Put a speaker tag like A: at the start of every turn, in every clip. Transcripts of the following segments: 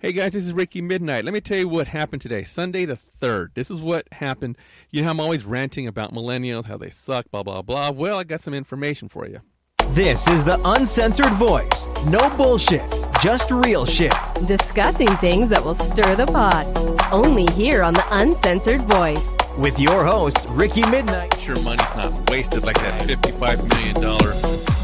A: Hey guys, this is Ricky Midnight. Let me tell you what happened today, Sunday the 3rd. This is what happened. You know, I'm always ranting about millennials, how they suck, blah, blah, blah. Well, I got some information for you.
B: This is the uncensored voice. No bullshit, just real shit.
C: Discussing things that will stir the pot. Only here on the uncensored voice.
B: With your host, Ricky Midnight.
A: Sure, money's not wasted like that $55 million.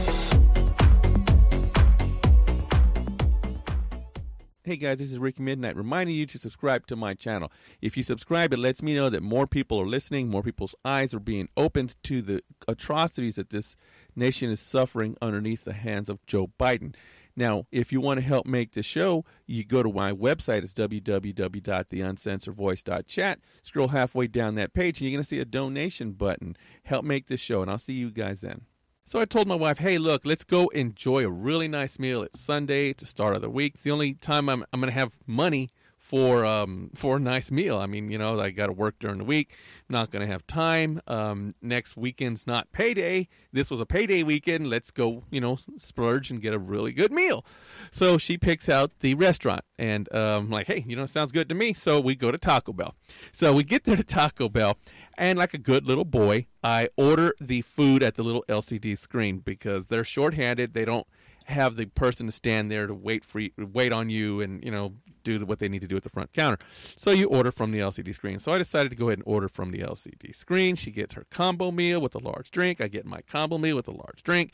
A: Hey guys, this is Ricky Midnight reminding you to subscribe to my channel. If you subscribe, it lets me know that more people are listening, more people's eyes are being opened to the atrocities that this nation is suffering underneath the hands of Joe Biden. Now, if you want to help make the show, you go to my website. It's www.theuncensoredvoice.chat. Scroll halfway down that page, and you're going to see a donation button. Help make this show, and I'll see you guys then. So I told my wife, hey, look, let's go enjoy a really nice meal. It's Sunday, it's the start of the week. It's the only time I'm, I'm going to have money for um, for a nice meal. I mean, you know, I got to work during the week. Not going to have time. Um, next weekend's not payday. This was a payday weekend. Let's go, you know, splurge and get a really good meal. So she picks out the restaurant, and um, like, hey, you know, sounds good to me. So we go to Taco Bell. So we get there to Taco Bell, and like a good little boy, I order the food at the little LCD screen because they're shorthanded. They don't have the person to stand there to wait for you, wait on you and you know do what they need to do at the front counter. So you order from the LCD screen. So I decided to go ahead and order from the LCD screen. She gets her combo meal with a large drink. I get my combo meal with a large drink,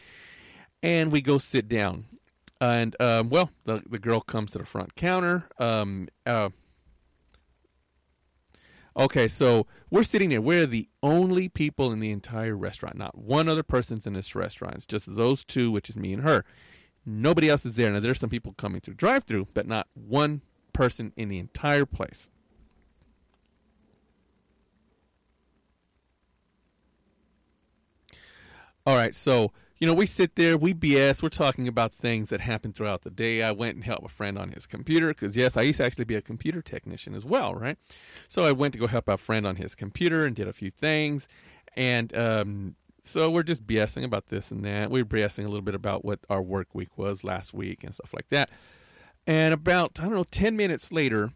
A: and we go sit down. And um, well, the the girl comes to the front counter. Um, uh, Okay, so we're sitting there. We're the only people in the entire restaurant. Not one other person's in this restaurant. It's just those two, which is me and her. Nobody else is there. Now there's some people coming through drive-through, but not one person in the entire place. All right, so you know we sit there, we BS, we're talking about things that happen throughout the day. I went and helped a friend on his computer because yes, I used to actually be a computer technician as well, right? So I went to go help a friend on his computer and did a few things, and um, so we're just BSing about this and that. We are BSing a little bit about what our work week was last week and stuff like that. And about, I don't know, 10 minutes later,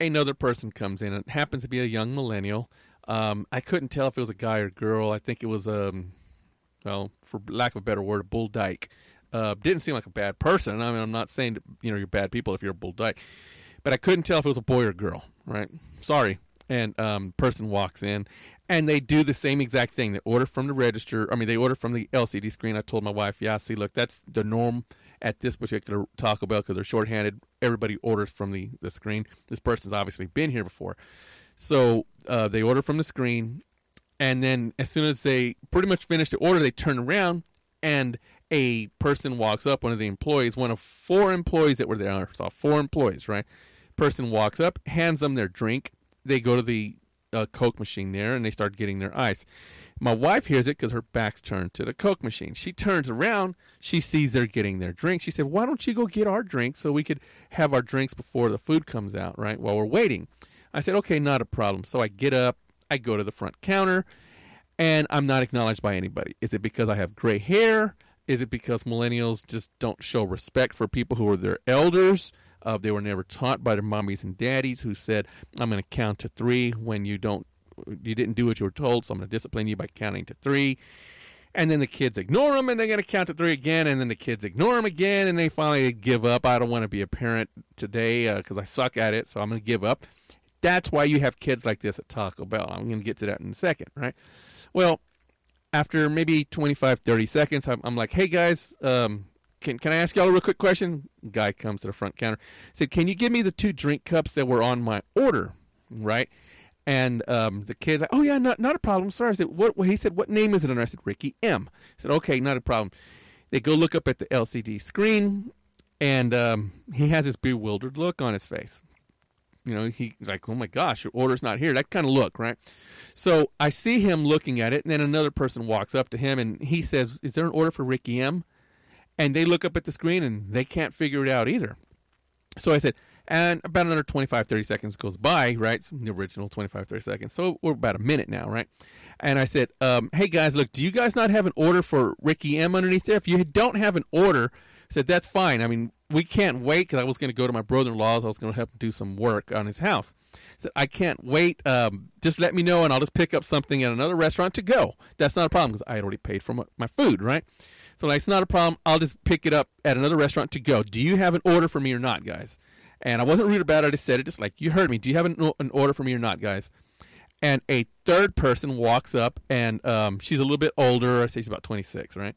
A: another person comes in. It happens to be a young millennial. Um, I couldn't tell if it was a guy or girl. I think it was, um, well, for lack of a better word, a bull dyke. Uh, didn't seem like a bad person. I mean, I'm not saying, you know, you're bad people if you're a bull dyke. But I couldn't tell if it was a boy or girl, right? Sorry. And um, person walks in, and they do the same exact thing. They order from the register. I mean, they order from the LCD screen. I told my wife, "Yeah, see, look, that's the norm at this particular Taco Bell because they're shorthanded. Everybody orders from the the screen. This person's obviously been here before, so uh, they order from the screen, and then as soon as they pretty much finish the order, they turn around and a person walks up. One of the employees, one of four employees that were there, I saw four employees, right? Person walks up, hands them their drink. They go to the a Coke machine there, and they start getting their ice. My wife hears it because her back's turned to the Coke machine. She turns around, she sees they're getting their drink. She said, "Why don't you go get our drink so we could have our drinks before the food comes out, right? While we're waiting." I said, "Okay, not a problem." So I get up, I go to the front counter, and I'm not acknowledged by anybody. Is it because I have gray hair? Is it because millennials just don't show respect for people who are their elders? Uh, they were never taught by their mommies and daddies who said, "I'm going to count to three when you don't, you didn't do what you were told, so I'm going to discipline you by counting to three. And then the kids ignore them, and they're going to count to three again, and then the kids ignore them again, and they finally give up. I don't want to be a parent today because uh, I suck at it, so I'm going to give up. That's why you have kids like this at Taco Bell. I'm going to get to that in a second, right? Well, after maybe 25, 30 seconds, I'm, I'm like, hey guys, um, can can I ask y'all a real quick question? Guy comes to the front counter, said, "Can you give me the two drink cups that were on my order?" Right, and um, the kid's like, "Oh yeah, not not a problem. Sorry." I said, "What?" He said, "What name is it?" And I said, "Ricky M." Said, "Okay, not a problem." They go look up at the LCD screen, and um, he has this bewildered look on his face. You know, he's like, "Oh my gosh, your order's not here." That kind of look, right? So I see him looking at it, and then another person walks up to him, and he says, "Is there an order for Ricky M?" And they look up at the screen and they can't figure it out either. So I said, and about another 25, 30 seconds goes by, right? The original 25, 30 seconds. So we're about a minute now, right? And I said, um, hey guys, look, do you guys not have an order for Ricky M underneath there? If you don't have an order, I said, that's fine. I mean, we can't wait because I was going to go to my brother-in-law's. I was going to help him do some work on his house. I said, I can't wait. Um, just let me know, and I'll just pick up something at another restaurant to go. That's not a problem because I had already paid for my, my food, right? So like, it's not a problem. I'll just pick it up at another restaurant to go. Do you have an order for me or not, guys? And I wasn't rude about it. I just said it just like you heard me. Do you have an, an order for me or not, guys? And a third person walks up, and um, she's a little bit older. I say she's about 26, right?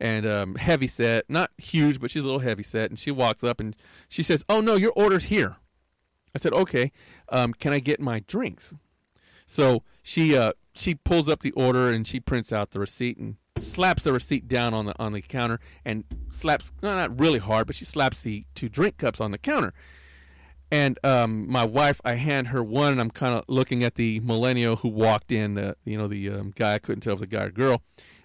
A: And um, heavy set, not huge, but she's a little heavy set. And she walks up and she says, "Oh no, your order's here." I said, "Okay, um, can I get my drinks?" So she uh, she pulls up the order and she prints out the receipt and slaps the receipt down on the on the counter and slaps no, not really hard, but she slaps the two drink cups on the counter. And um, my wife, I hand her one, and I'm kind of looking at the millennial who walked in. Uh, you know, the um, guy I couldn't tell if it was a guy or girl.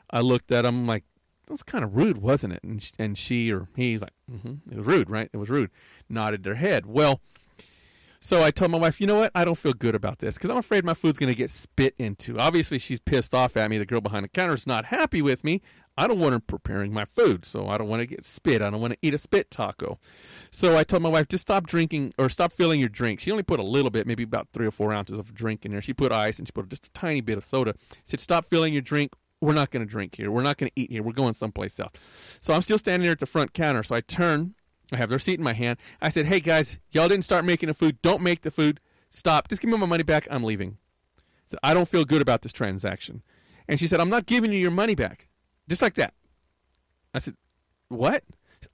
A: I looked at him like, was kind of rude, wasn't it? And she, and she or he's like, mm-hmm. it was rude, right? It was rude. Nodded their head. Well, so I told my wife, you know what? I don't feel good about this because I'm afraid my food's going to get spit into. Obviously, she's pissed off at me. The girl behind the counter is not happy with me. I don't want her preparing my food, so I don't want to get spit. I don't want to eat a spit taco. So I told my wife, just stop drinking or stop filling your drink. She only put a little bit, maybe about three or four ounces of drink in there. She put ice and she put just a tiny bit of soda. said, stop filling your drink we're not going to drink here. We're not going to eat here. We're going someplace else. So I'm still standing there at the front counter. So I turn. I have their receipt in my hand. I said, "Hey guys, y'all didn't start making the food. Don't make the food. Stop. Just give me my money back. I'm leaving." So I don't feel good about this transaction. And she said, "I'm not giving you your money back." Just like that. I said, "What?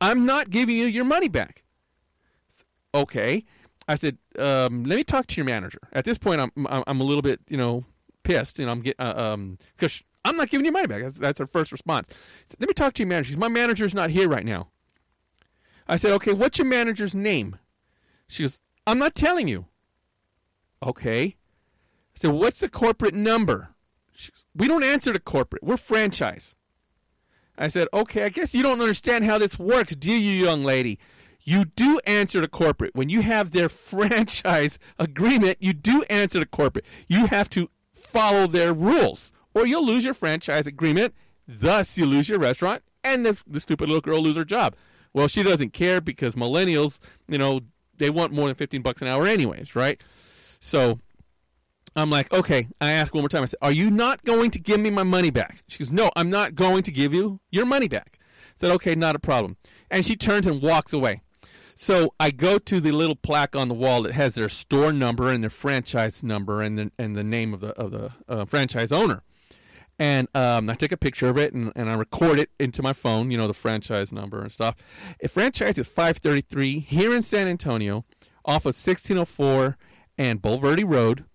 A: I'm not giving you your money back." Okay. I said, um, "Let me talk to your manager." At this point, I'm I'm a little bit, you know, pissed, and I'm getting uh, um because I'm not giving you money back. That's, her first response. Said, Let me talk to your manager. Said, My manager's not here right now. I said, Okay, what's your manager's name? She goes, I'm not telling you. Okay. I said, What's the corporate number? She Goes, we don't answer to corporate. We're franchise. I said, Okay, I guess you don't understand how this works, do you, young lady? You do answer to corporate. When you have their franchise agreement, you do answer to corporate. You have to follow their rules or you'll lose your franchise agreement. Thus, you lose your restaurant, and this the stupid little girl lose her job. Well, she doesn't care because millennials, you know, they want more than 15 bucks an hour anyways, right? So I'm like, okay. I ask one more time. I said, are you not going to give me my money back? She goes, no, I'm not going to give you your money back. I said, okay, not a problem. And she turns and walks away. So I go to the little plaque on the wall that has their store number and their franchise number and the, and the name of the of the uh, franchise owner and um, I take a picture of it and, and I record it into my phone, you know, the franchise number and stuff. A franchise is 533 here in San Antonio off of 1604 and Bulverde Road.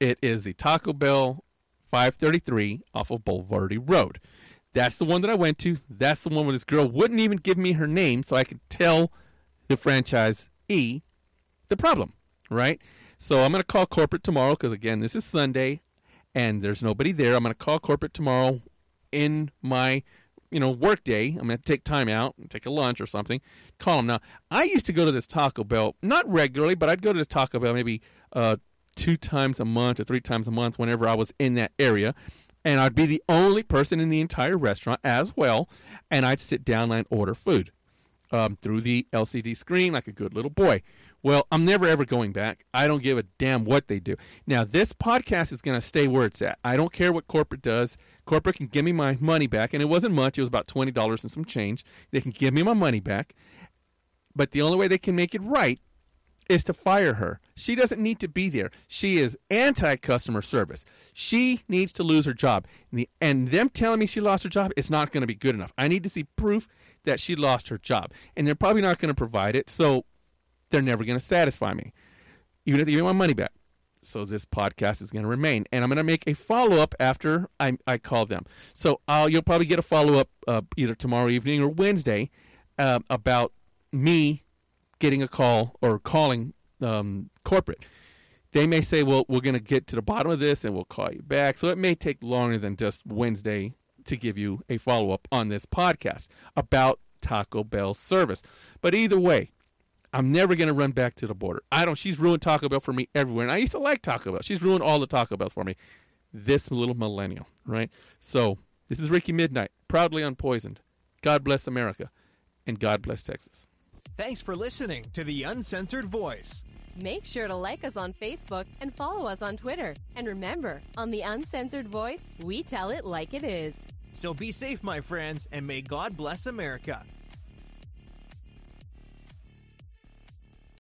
A: It is the Taco Bell 533 off of Bulverde Road. That's the one that I went to. That's the one where this girl wouldn't even give me her name so I could tell the franchise E the problem, right? So I'm going to call corporate tomorrow because, again, this is Sunday and there's nobody there, I'm going to call corporate tomorrow in my you know work day. I'm going to take time out and take a lunch or something. Call them now. I used to go to this Taco Bell not regularly, but I'd go to the Taco Bell maybe uh, two times a month or three times a month whenever I was in that area. And I'd be the only person in the entire restaurant as well, and I'd sit down and order food um, through the LCD screen like a good little boy. Well, I'm never ever going back. I don't give a damn what they do. Now, this podcast is going to stay where it's at. I don't care what corporate does. Corporate can give me my money back, and it wasn't much. It was about twenty dollars and some change. They can give me my money back, but the only way they can make it right is to fire her. She doesn't need to be there. She is anti customer service. She needs to lose her job. And, the, and them telling me she lost her job is not going to be good enough. I need to see proof that she lost her job. And they're probably not going to provide it. So they're never going to satisfy me, even if they give me my money back. So this podcast is going to remain, and I'm going to make a follow up after I, I call them. So uh, you'll probably get a follow up uh, either tomorrow evening or Wednesday uh, about me getting a call or calling um, corporate. They may say, "Well, we're going to get to the bottom of this, and we'll call you back." So it may take longer than just Wednesday to give you a follow up on this podcast about Taco Bell service. But either way, I'm never going to run back to the border. I don't. She's ruined Taco Bell for me everywhere. And I used to like Taco Bell. She's ruined all the Taco Bells for me. This little millennial, right? So this is Ricky Midnight, proudly unpoisoned. God bless America and God bless Texas.
B: Thanks for listening to The Uncensored Voice.
C: Make sure to like us on Facebook and follow us on Twitter. And remember, on The Uncensored Voice, we tell it like it is.
B: So be safe, my friends, and may God bless America.